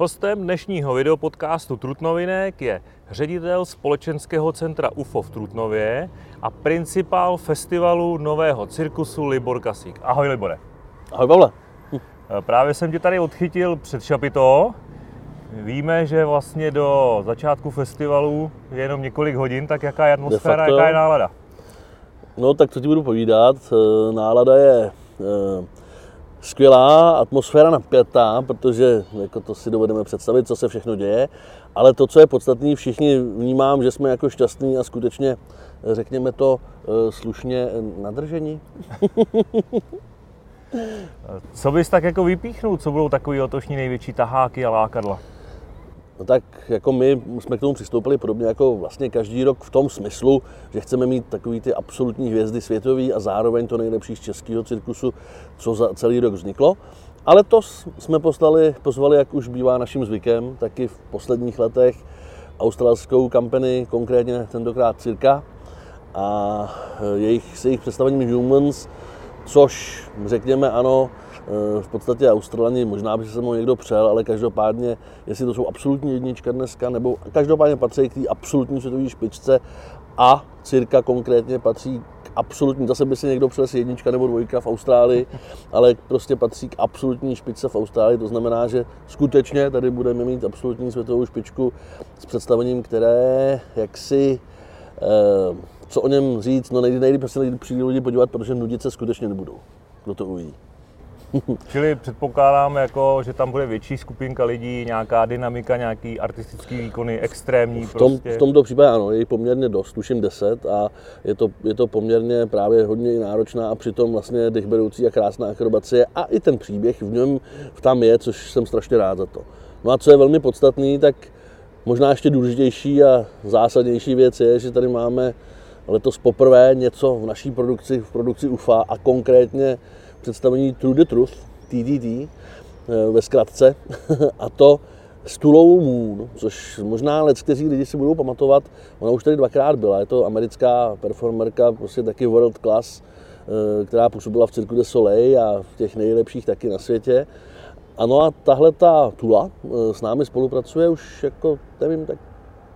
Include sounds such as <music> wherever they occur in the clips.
Hostem dnešního videopodcastu Trutnovinek je ředitel společenského centra UFO v Trutnově a principál festivalu nového cirkusu Libor Kasík. Ahoj Libore. Ahoj Pavle. Právě jsem tě tady odchytil před Šapito. Víme, že vlastně do začátku festivalu je jenom několik hodin, tak jaká je atmosféra, jaká je nálada? No tak co ti budu povídat, Eh, nálada je eh, skvělá, atmosféra napjatá, protože jako to si dovedeme představit, co se všechno děje, ale to, co je podstatné, všichni vnímám, že jsme jako šťastní a skutečně, řekněme to eh, slušně, nadržení. <laughs> Co bys tak jako vypíchnul, co budou takový letošní největší taháky a lákadla? No tak jako my jsme k tomu přistoupili podobně jako vlastně každý rok v tom smyslu, že chceme mít takový ty absolutní hvězdy světový a zároveň to nejlepší z českého cirkusu, co za celý rok vzniklo. Ale to jsme poslali, pozvali, jak už bývá naším zvykem, taky v posledních letech australskou kampany, konkrétně tentokrát Cirka a eh, jejich, s jejich představením Humans, což řekněme ano, v podstatě Australani, možná by se mnou někdo přel, ale každopádně, jestli to jsou absolutní jednička dneska, nebo každopádně patří k té absolutní světové špičce a Cirka konkrétně patří k absolutní, zase by si někdo přes jednička nebo dvojka v Austrálii, <laughs> ale prostě patří k absolutní špičce v Austrálii, to znamená, že skutečně tady budeme mít absolutní světovou špičku s představením, které jaksi eh, co o něm říct, no nejde, nejde prostě nejde přijít lidi podívat, protože nudit se skutečně nebudou. Kdo to uvidí. Čili předpokládám, jako, že tam bude větší skupinka lidí, nějaká dynamika, nějaký artistický výkony, extrémní V, tom, prostě. v tomto případě ano, je poměrně dost, tuším 10 a je to, je to poměrně právě hodně náročná a přitom vlastně dechberoucí a krásná akrobacie a i ten příběh v něm tam je, což jsem strašně rád za to. No a co je velmi podstatný, tak možná ještě důležitější a zásadnější věc je, že tady máme letos poprvé něco v naší produkci, v produkci UFA a konkrétně představení True the Truth, TTT, eh, ve zkratce, <laughs> a to s Tulou Moon, což možná let, kteří lidi si budou pamatovat, ona už tady dvakrát byla, je to americká performerka, prostě taky world class, eh, která působila v Cirque du Soleil a v těch nejlepších taky na světě. Ano a tahle ta Tula eh, s námi spolupracuje už jako, nevím, tak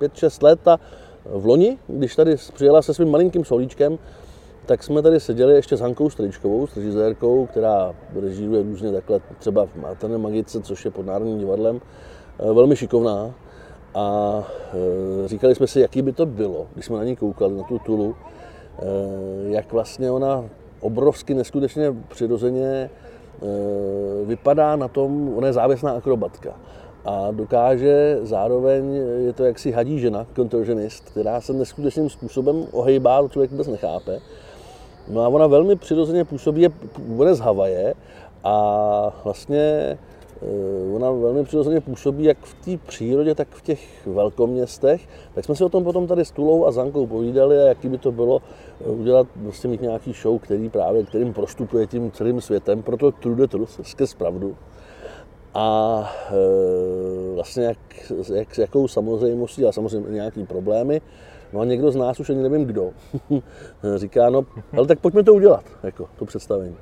5-6 let a v loni, když tady přijela se svým malinkým solíčkem, tak jsme tady seděli ještě s Hankou Stričkovou, s režisérkou, která režíruje různě takhle třeba v Martine Magice, což je pod Národním divadlem, eh, velmi šikovná. A eh, říkali jsme si, jaký by to bylo, když jsme na ní koukali, na tu Tulu, eh, jak vlastně ona obrovsky neskutečně přirozeně vypadá na tom, ona je závěsná akrobatka a dokáže zároveň, je to jaksi hadí žena, contortionist, která se neskutečným způsobem ohejbá, to člověk vůbec nechápe. No a ona velmi přirozeně působí, je bude z Havaje a vlastně eh, ona velmi přirozeně působí jak v té přírodě, tak v těch velkoměstech. Tak jsme si o tom potom tady s Tulou a Zankou povídali, a jaký by to bylo eh, udělat, vlastně mít nějaký show, který právě, kterým prostupuje tím celým světem, proto True the Truth, skrz pravdu a e, vlastně jak, jak, jakou samozřejmostí, a samozřejmě nějaký problémy. No a někdo z nás, už ani nevím kdo, <laughs> říká, no, ale tak pojďme to udělat, jako to představení.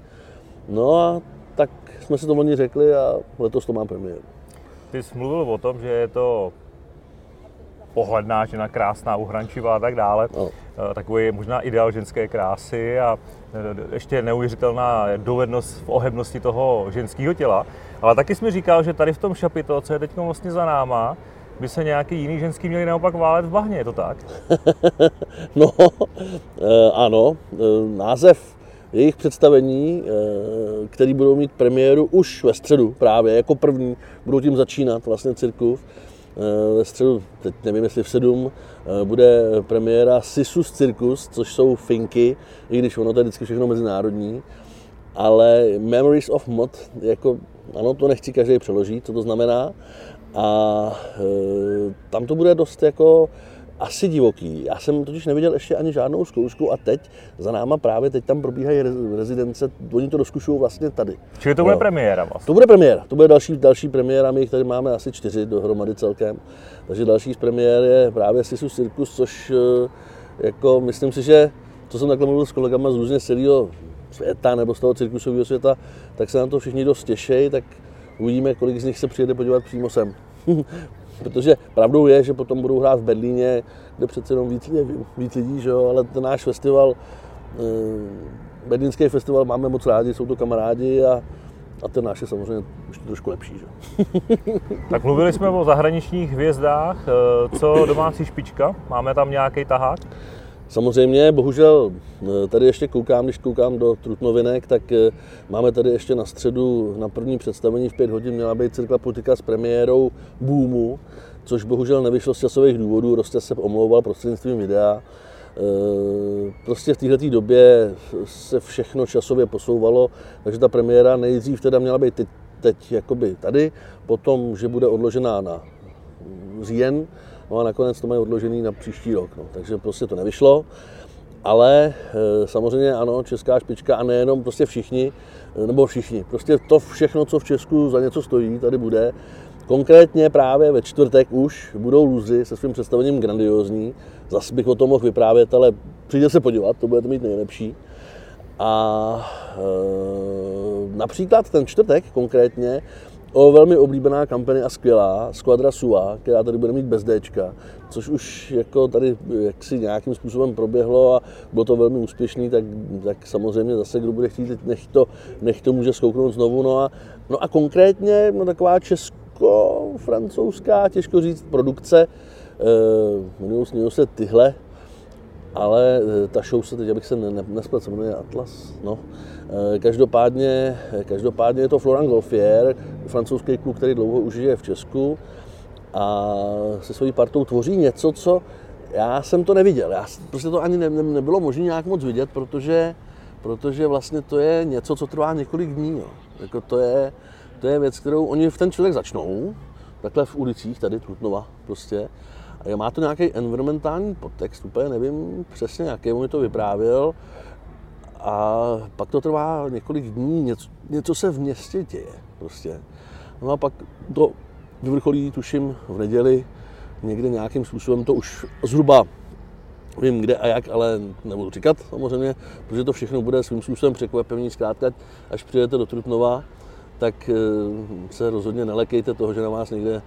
No a tak jsme si to oni řekli a letos to mám premiéru. Ty jsi mluvil o tom, že je to pohledná žena, krásná, uhrančivá a tak dále. No. Eh, Takový je možná ideál ženské krásy a eh, ještě neuvěřitelná dovednost v ohebnosti toho ženského těla. Ale taky jsi mi říkal, že tady v tom šapito, co je teď vlastně za náma, by se nějaký jiný ženský měli naopak válet v bahně, je to tak? <laughs> no, e, ano, e, název jejich představení, e, který budou mít premiéru už ve středu právě, jako první, budou tím začínat vlastně cirkus, ve středu, teď nevím jestli v 7, bude premiéra Sisus Circus, což jsou finky, i když ono to je vždycky všechno mezinárodní, ale Memories of Mod, jako, ano, to nechci každý přeložit, co to znamená, a e, tam to bude dost jako asi divoký. Já jsem totiž neviděl ještě ani žádnou zkoušku a teď za náma právě teď tam probíhají rezidence, oni to doskušují vlastně tady. Čili to bude jo. premiéra vlastně? To bude premiéra, to bude další, další premiéra, my jich tady máme asi čtyři dohromady celkem. Takže další z premiér je právě Sisu Circus, což e, jako myslím si, že co jsem takhle mluvil s kolegama z různě celého světa nebo z toho cirkusového světa, tak se na to všichni dost těší, tak uvidíme, kolik z nich se přijede podívat přímo sem. <laughs> Protože pravdou je, že potom budou hrát v Berlíně, kde přece jenom víc, víc lidí, že jo? ale ten náš festival, eh, berlínský festival máme moc rádi, jsou to kamarádi a, a ten náš je samozřejmě ještě trošku lepší. Že? <laughs> tak mluvili jsme o zahraničních hvězdách, eh, co domácí špička, máme tam nějaký tahák? Samozřejmě, bohužel, eh, tady ještě koukám, když koukám do Trutnovinek, tak eh, máme tady ještě na středu na první představení v 5 hodin měla být Cirkla Politika s premiérou Boomu, což bohužel nevyšlo z časových důvodů, Rostě se omlouval prostřednictvím videa. Eh, prostě v této době se všechno časově posouvalo, takže ta premiéra nejdřív teda měla být teď, teď jakoby tady, potom, že bude odložená na říjen, No a nakonec to mají odložený na příští rok, no. takže prostě to nevyšlo. Ale e, samozřejmě ano, česká špička a nejenom prostě všichni, e, nebo všichni, prostě to všechno, co v Česku za něco stojí, tady bude. Konkrétně právě ve čtvrtek už budou Luzy se svým představením grandiozní. Zase bych o tom mohl vyprávět, ale přijde se podívat, to budete mít nejlepší. A e, například ten čtvrtek konkrétně o velmi oblíbená kampaně a skvělá, Squadra Sua, která tady bude mít bez Dčka, což už jako tady jaksi nějakým způsobem proběhlo a bylo to velmi úspěšný, tak, tak samozřejmě zase, kdo bude chtít, nech to, nech to může zkouknout znovu. No a, no a konkrétně no taková česko-francouzská, těžko říct, produkce, eh, jmenují se tyhle, ale eh, ta show se teď, abych se nespletl, se jmenuje Atlas, no. Eh, každopádně, každopádně je to Florent Golfier, francouzský kluk, který dlouho už žije v Česku a se svojí partou tvoří něco, co já jsem to neviděl. Já, prostě to ani ne, ne, nebylo možné nějak moc vidět, protože, protože vlastně to je něco, co trvá několik dní. Jo. Jako to, je, to je věc, kterou oni v ten člověk začnou, takhle v ulicích tady Trutnova prostě, má to nějaký environmentální podtext, úplně nevím přesně, jaký mi to vyprávěl. A pak to trvá několik dní, něco, něco se v městě děje prostě. No a pak to vyvrcholí, tuším, v neděli, někde nějakým způsobem to už zhruba vím kde a jak, ale nebudu říkat samozřejmě, protože to všechno bude svým způsobem překvapení. Zkrátka, až přijedete do Trutnova, tak eh, se rozhodně nelekejte toho, že na vás někde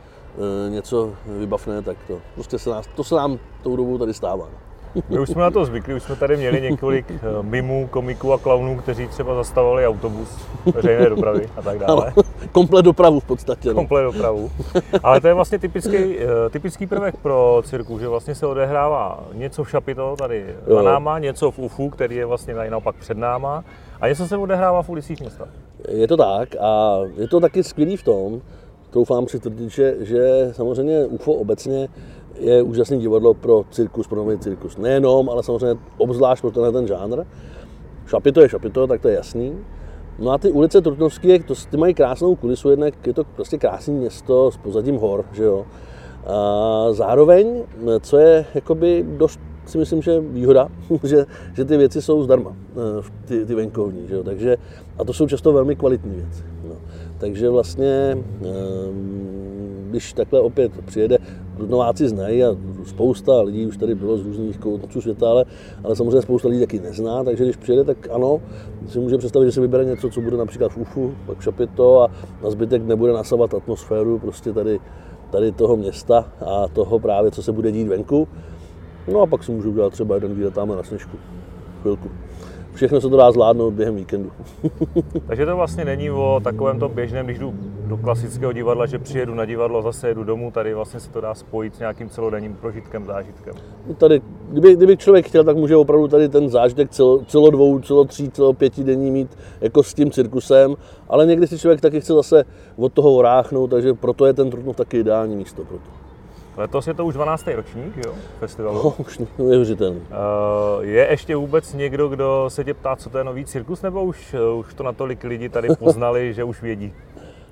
něco vybavné, tak to, prostě se nás, to se nám tou dobou tady stává. <laughs> My už jsme na to zvykli, už jsme tady měli několik eh, mimů, komiků a klaunů, kteří třeba zastavovali autobus, veřejné dopravy a tak dále. Ano, <laughs> komplet dopravu v podstatě. No. Komplet dopravu. Ale to je vlastně typický, eh, typický prvek pro cirku, že vlastně se odehrává něco v Šapito, tady jo. za náma, něco v UFU, který je vlastně naopak před náma, a něco se odehrává v ulicích města. Je to tak a je to taky skvělý v tom, troufám si tvrdit, že, že samozřejmě UFO obecně je úžasný divadlo pro cirkus, pro nový cirkus. Nejenom, ale samozřejmě obzvlášť pro tenhle ten žánr. Šapito je šapito, tak to je jasný. No a ty ulice Trutnovské, to, ty mají krásnou kulisu, jednak je to prostě krásné město s pozadím hor, že jo. A zároveň, co je jakoby dost si myslím, že výhoda, <laughs> že, že ty věci jsou zdarma, eh, ty, ty venkovní, že jo? Takže, a to jsou často velmi kvalitní věci. Takže vlastně, ehm, když takhle opět přijede, Trutnováci znají a spousta lidí už tady bylo z různých koutů světa, ale, ale samozřejmě spousta lidí taky nezná, takže když přijede, tak ano, si může představit, že si vybere něco, co bude například v UFU, pak Šapito a na zbytek nebude nasavat atmosféru prostě tady, tady toho města a toho právě, co se bude dít venku. No a pak si můžu udělat třeba jeden výlet tam na sněžku. Chvilku všechno se to dá zvládnout během víkendu. <laughs> Takže to vlastně není o takovém tom běžném, když jdu do klasického divadla, že přijedu na divadlo, zase jedu domů, tady vlastně se to dá spojit s nějakým celodenním prožitkem, zážitkem. No tady, kdyby, kdyby člověk chtěl, tak může opravdu tady ten zážitek celo, celo dvou, celo tří, celo pěti denní mít jako s tím cirkusem, ale někdy si člověk taky chce zase od toho oráchnout, takže proto je ten Trutnov taky ideální místo pro to. Letos je to už 12. ročník jo, festivalu. No, už neuvěřitelný. Uh, je ještě vůbec někdo, kdo se tě ptá, co to je nový cirkus, nebo už, uh, už to natolik lidi tady <laughs> poznali, že už vědí?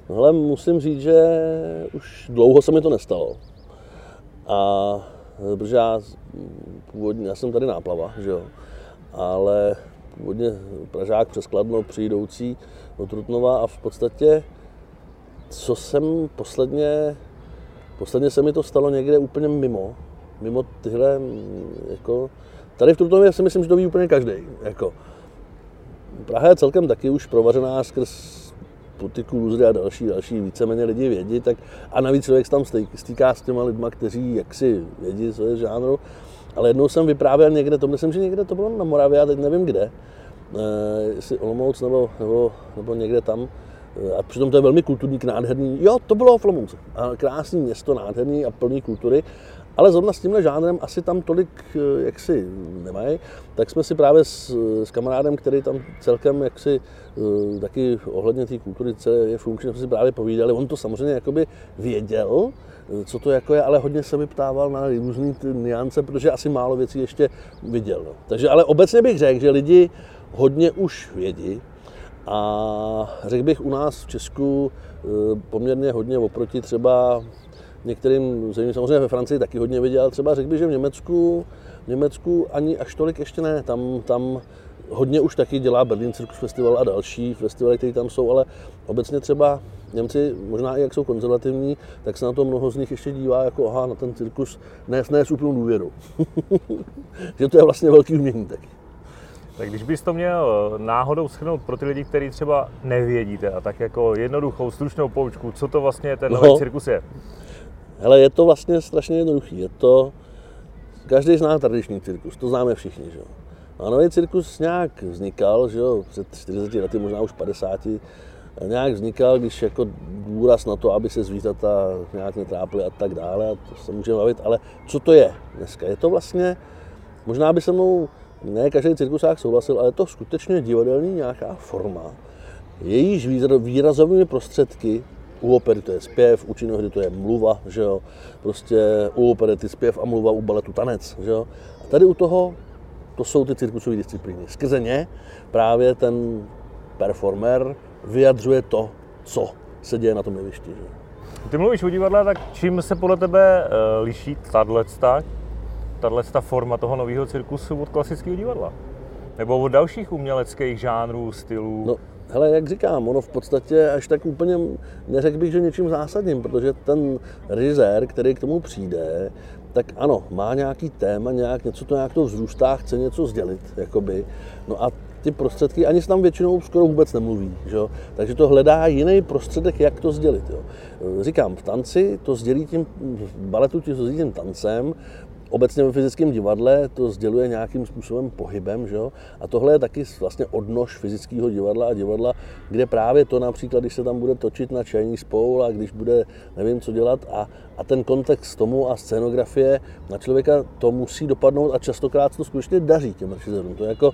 No, ale musím říct, že už dlouho se mi to nestalo. A protože já původně, já jsem tady náplava, že jo, ale původně Pražák přes Kladno přijdoucí do Trutnova a v podstatě, co jsem posledně Posledně se mi to stalo někde úplně mimo, mimo tyhle, jako, tady v Trutnově si myslím, že to ví úplně každý. Jako. Praha je celkem taky už provařená skrz Putiku, Luzry a další, další víceméně lidi vědí, tak a navíc člověk se tam stýká s těma lidma, kteří jaksi vědí, co je žánru. Ale jednou jsem vyprávěl někde, to myslím, že někde to bylo na Moravě, a teď nevím kde, eh, jestli Olomouc nebo, nebo, nebo někde tam, a přitom to je velmi kulturní, nádherný, jo, to bylo v Olomouci, krásný město, nádherný a plný kultury. Ale zrovna s tímhle žánrem asi tam tolik eh, jaksi nemají, tak jsme si právě s, s kamarádem, který tam celkem jaksi eh, taky ohledně té kultury celé je funkční, jsme si právě povídali, on to samozřejmě jakoby věděl, eh, co to jako je, ale hodně se mi ptával na různé niance, protože asi málo věcí ještě viděl. No. Takže ale obecně bych řekl, že lidi hodně už vědí, a řekl bych u nás v Česku poměrně hodně oproti třeba některým zemím, samozřejmě ve Francii taky hodně viděl, třeba řekl bych, že v Německu, v Německu ani až tolik ještě ne, tam, tam hodně už taky dělá Berlin Circus Festival a další festivaly, které tam jsou, ale obecně třeba Němci, možná i jak jsou konzervativní, tak se na to mnoho z nich ještě dívá jako aha, na ten cirkus, ne, ne s úplnou důvěrou. <laughs> že to je vlastně velký umění taky. Tak když bys to měl náhodou schrnout pro ty lidi, kteří třeba nevědíte, a tak jako jednoduchou, stručnou poučku, co to vlastně ten nový no. cirkus je? Hele, je to vlastně strašně jednoduchý. Je to, každý zná tradiční cirkus, to známe všichni, že jo. A nový cirkus nějak vznikal, že jo, před 40 lety, možná už 50, nějak vznikal, když jako důraz na to, aby se zvířata nějak netrápily a tak dále, a to se můžeme bavit, ale co to je dneska? Je to vlastně, možná by se mnou ne každý cirkusák souhlasil, ale je to skutečně divadelní nějaká forma, jejíž výrazovými prostředky u opery to je zpěv, u činohry to je mluva, že jo? Prostě u operety zpěv a mluva, u baletu tanec, že jo? A tady u toho, to jsou ty cirkusové disciplíny. Skrze ně právě ten performer vyjadřuje to, co se děje na tom jevišti. Že? Ty mluvíš o divadle, tak čím se podle tebe uh, liší tahle forma toho nového cirkusu od klasického divadla? Nebo od dalších uměleckých žánrů, stylů? No, Hele, jak říkám, ono v podstatě až tak úplně neřekl bych, že něčím zásadním, protože ten režisér, který k tomu přijde, tak ano, má nějaký téma, nějak, něco to nějak to vzrůstá, chce něco sdělit, jakoby. No a ty prostředky ani se tam většinou skoro vůbec nemluví, že takže to hledá jiný prostředek, jak to sdělit. Jo? Říkám, v tanci to sdělí tím, v baletu to sdělí tím tancem, obecně ve fyzickém divadle to sděluje nějakým způsobem pohybem, že jo? a tohle je taky vlastně odnož fyzického divadla a divadla, kde právě to například, když se tam bude točit na čajní spoul a když bude nevím co dělat a, a ten kontext tomu a scénografie na člověka to musí dopadnout a častokrát to skutečně daří těm režisérům. To je jako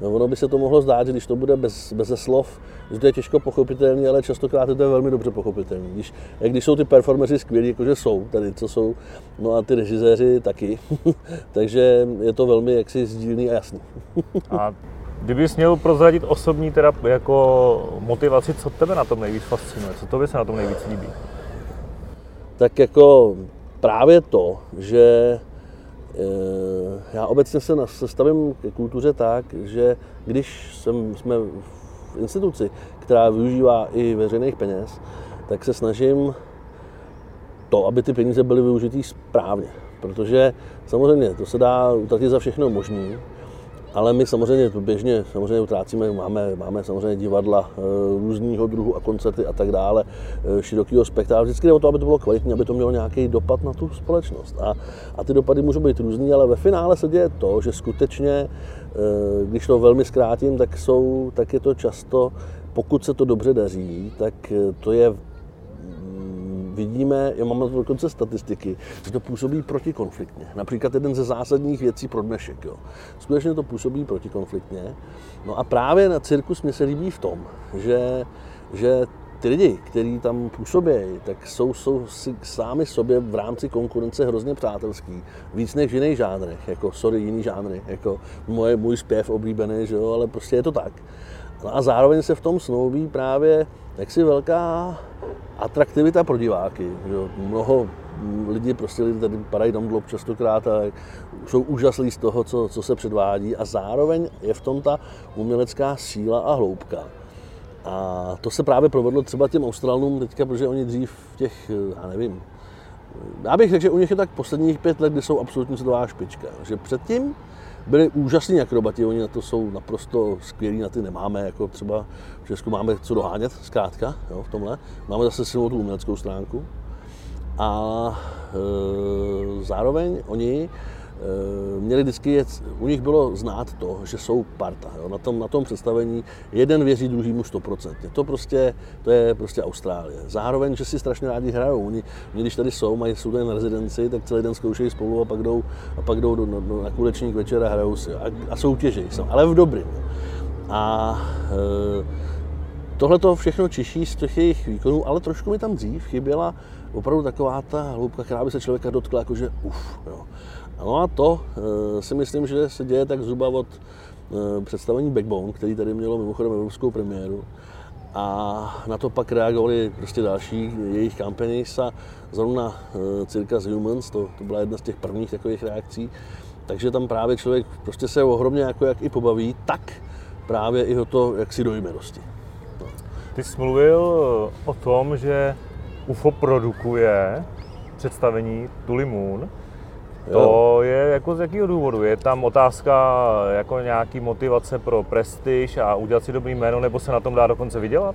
No, ono by se to mohlo zdát, že když to bude bez, bez slov, že to je těžko pochopitelné, ale častokrát to je velmi dobře pochopitelné. Když, když jsou ty performeři skvělí, jakože jsou tady, co jsou, no a ty režiséři taky. <laughs> Takže je to velmi jaksi sdílný a jasný. <laughs> a kdybys měl prozradit osobní teda jako motivaci, co tebe na tom nejvíc fascinuje, co tobě se na tom nejvíc líbí? Tak jako právě to, že já obecně se stavím ke kultuře tak, že když jsem, jsme v instituci, která využívá i veřejných peněz, tak se snažím to, aby ty peníze byly využitý správně. Protože samozřejmě to se dá utratit za všechno možné, ale my samozřejmě běžně samozřejmě utrácíme, máme, máme samozřejmě divadla e, různého druhu a koncerty a tak dále, e, širokého spektra. Vždycky jde o to, aby to bylo kvalitní, aby to mělo nějaký dopad na tu společnost. A, a ty dopady můžou být různý, ale ve finále se děje to, že skutečně, e, když to velmi zkrátím, tak, jsou, tak je to často, pokud se to dobře daří, tak to je vidíme, já mám na to dokonce statistiky, že to působí protikonfliktně. Například jeden ze zásadních věcí pro dnešek. Jo. Skutečně to působí protikonfliktně. No a právě na cirkus mě se líbí v tom, že, že ty lidi, kteří tam působí, tak jsou, jsou si sami sobě v rámci konkurence hrozně přátelský. Víc než v jiných jako sorry, jiný žánry, jako moje, můj zpěv oblíbený, že jo, ale prostě je to tak. No a zároveň se v tom snoubí právě jaksi velká atraktivita pro diváky. Že? Mnoho lidí prostě lidi tady padají tam dlouho častokrát a jsou úžaslí z toho, co, co se předvádí a zároveň je v tom ta umělecká síla a hloubka. A to se právě provedlo třeba těm Australanům teďka, protože oni dřív v těch, já nevím, já bych řekl, že u nich je tak posledních pět let, kdy jsou absolutně světová špička. Že předtím byli úžasní akrobati, oni na to jsou naprosto skvělí, na ty nemáme, jako třeba v Česku máme co dohánět, zkrátka, jo, v tomhle. Máme zase silnou tu uměleckou stránku. A e, zároveň oni měli vždycky jet, u nich bylo znát to, že jsou parta. Jo. Na, tom, na tom představení jeden věří druhýmu 100%. To prostě, to je prostě Austrálie. Zároveň, že si strašně rádi hrajou. Oni, oni když tady jsou, mají, jsou tady na rezidenci, tak celý den zkoušejí spolu a pak jdou, a pak jdou do, do, do, na kulečník večer a hrajou si. A, a soutěží, ale v dobrým. A e, tohle to všechno čiší z těch jejich výkonů, ale trošku mi tam dřív chyběla opravdu taková ta hloubka, která by se člověka dotkla, jakože uf. Jo. No a to eh, si myslím, že se děje tak zhruba od eh, představení Backbone, který tady mělo mimochodem evropskou premiéru. A na to pak reagovali prostě další jejich companies a zrovna eh, Circus Humans, to, to byla jedna z těch prvních takových reakcí. Takže tam právě člověk prostě se ohromně jako jak i pobaví, tak právě i o to, jak si dojme dosti. No. Ty jsi mluvil o tom, že UFO produkuje představení Tuli Moon. To jo. je jako z jakého důvodu? Je tam otázka jako nějaký motivace pro prestiž a udělat si dobrý jméno, nebo se na tom dá dokonce vydělat?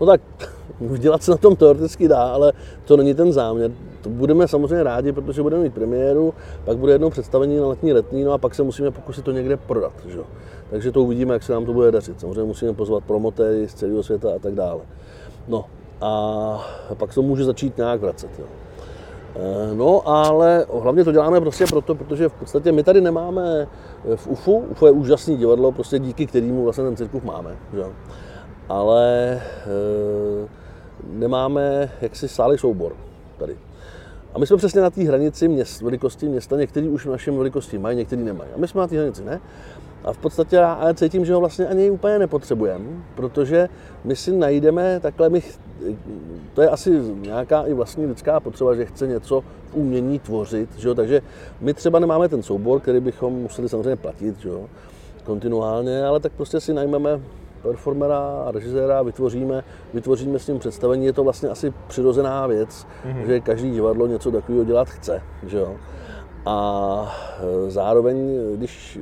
No tak, <laughs> vydělat se na tom teoreticky dá, ale to není ten záměr. To budeme samozřejmě rádi, protože budeme mít premiéru, pak bude jedno představení na letní letní, no a pak se musíme pokusit to někde prodat. Že? Takže to uvidíme, jak se nám to bude dařit. Samozřejmě musíme pozvat promotéry z celého světa a tak dále. No a pak to může začít nějak vracet. Jo. Eh, no, ale hlavně to děláme prostě proto, protože v podstatě my tady nemáme eh, v UFU, UFU je úžasný divadlo, prostě díky kterému vlastně ten cirkus máme, že? ale e, nemáme jaksi stálý soubor tady. A my jsme přesně na té hranici měst, velikosti města, některý už v našem velikosti mají, některý nemají. A my jsme na té hranici, ne? A v podstatě já cítím, že ho vlastně ani úplně nepotřebujeme, protože my si najdeme takhle, my, to je asi nějaká i vlastní lidská potřeba, že chce něco v umění tvořit, že jo? takže my třeba nemáme ten soubor, který bychom museli samozřejmě platit že jo? kontinuálně, ale tak prostě si najmeme performera a režiséra, vytvoříme, vytvoříme s ním představení. Je to vlastně asi přirozená věc, mm-hmm. že každý divadlo něco takového dělat chce. Že jo? A e, zároveň, když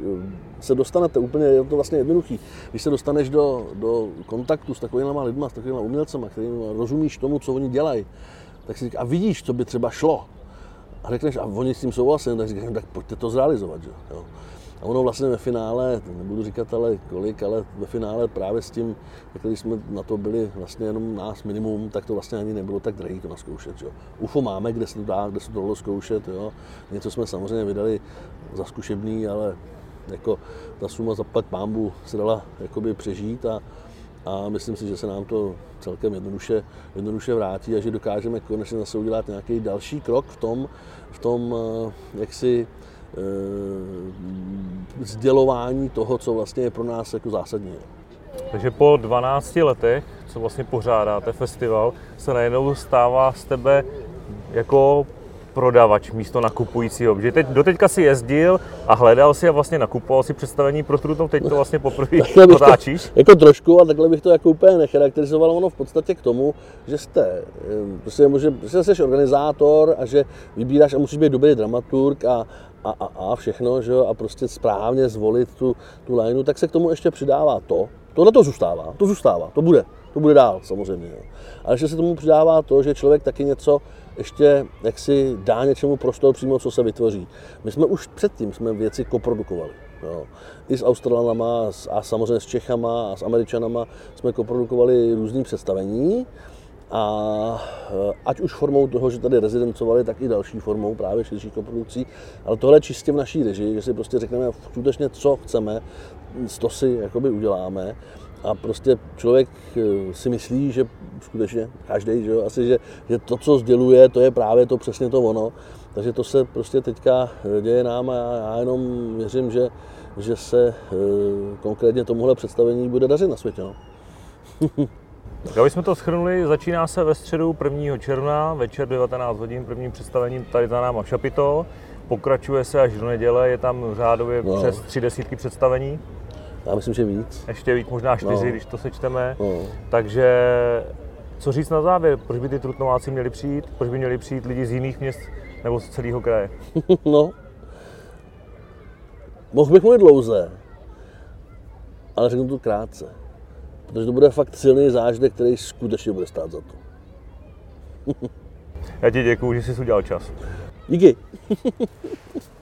se dostanete úplně, je to vlastně jednoduchý, když se dostaneš do, do kontaktu s takovými lidmi, s takovými umělcemi, kterým rozumíš tomu, co oni dělají, tak si říkáš, a vidíš, co by třeba šlo. A řekneš, a oni s tím souhlasí, tak říkáš, tak pojďte to zrealizovat. Že? Jo. A ono vlastně ve finále, nebudu říkat ale kolik, ale ve finále právě s tím, když jsme na to byli vlastně jenom nás minimum, tak to vlastně ani nebylo tak drahý to naskoušet. Jo. UFO máme, kde se to dá, kde se to dalo zkoušet. Jo. Něco jsme samozřejmě vydali za zkušebný, ale jako ta suma za plat pámbu se dala jakoby přežít a, a myslím si, že se nám to celkem jednoduše, jednoduše vrátí a že dokážeme konečně zase udělat nějaký další krok v tom, v tom eh, jak si Eh, sdělování toho, co vlastně je pro nás jako zásadní. Takže po 12 letech, co vlastně pořádáte festival, se najednou stává z tebe jako prodavač místo nakupujícího. Že teď, doteďka si jezdil a hledal si a vlastně nakupoval si představení pro Trutnou, teď to vlastně poprvé potáčíš? To, jako trošku a takhle bych to jako úplně necharakterizoval. Ono v podstatě k tomu, že jste, prostě, může, že jsi organizátor a že vybíráš a musíš být dobrý dramaturg a, a, a, a všechno, že jo, a prostě správně zvolit tu, tu lineu, tak se k tomu ještě přidává to, tohle to zůstává, to zůstává, to bude, to bude dál samozřejmě. Jo. Ale ještě se tomu přidává to, že člověk taky něco ještě jak si dá něčemu prostor přímo, co se vytvoří. My jsme už předtím jsme věci koprodukovali. Jo. I s Australanama a samozřejmě s Čechama a s Američanama jsme koprodukovali různý představení a eh, ať už formou toho, že tady rezidencovali, tak i další formou právě širších koprodukcí. Ale tohle čistě v naší režii, že si prostě řekneme skutečně, co chceme, to si jakoby uděláme. A prostě člověk eh, si myslí, že skutečně každý, že jo, asi, že, že to, co sděluje, to je právě to přesně to ono. Takže to se prostě teďka eh, děje nám a já jenom věřím, že, že se konkrétně tomuhle představení bude dařit na světě. No. <laughs> Tak jsme to schrnuli, začíná se ve středu 1. června, večer 19 hodin, prvním představením tady za náma v Šapito. Pokračuje se až do neděle, je tam řádově no. přes tři desítky představení. Já myslím, že víc. Ještě víc, možná no. čtyři, no. když to sečteme. No. Takže co říct na závěr? Proč by ty trutnováci měli přijít? Proč by měli přijít lidi z jiných měst nebo z celého kraje? <laughs> no, mohl bych mluvit dlouze, ale řeknu to krátce. Protože to bude fakt silný zážitek, který skutečně bude stát za to. <laughs> Já ti děkuju, že jsi udělal čas. Díky. <laughs>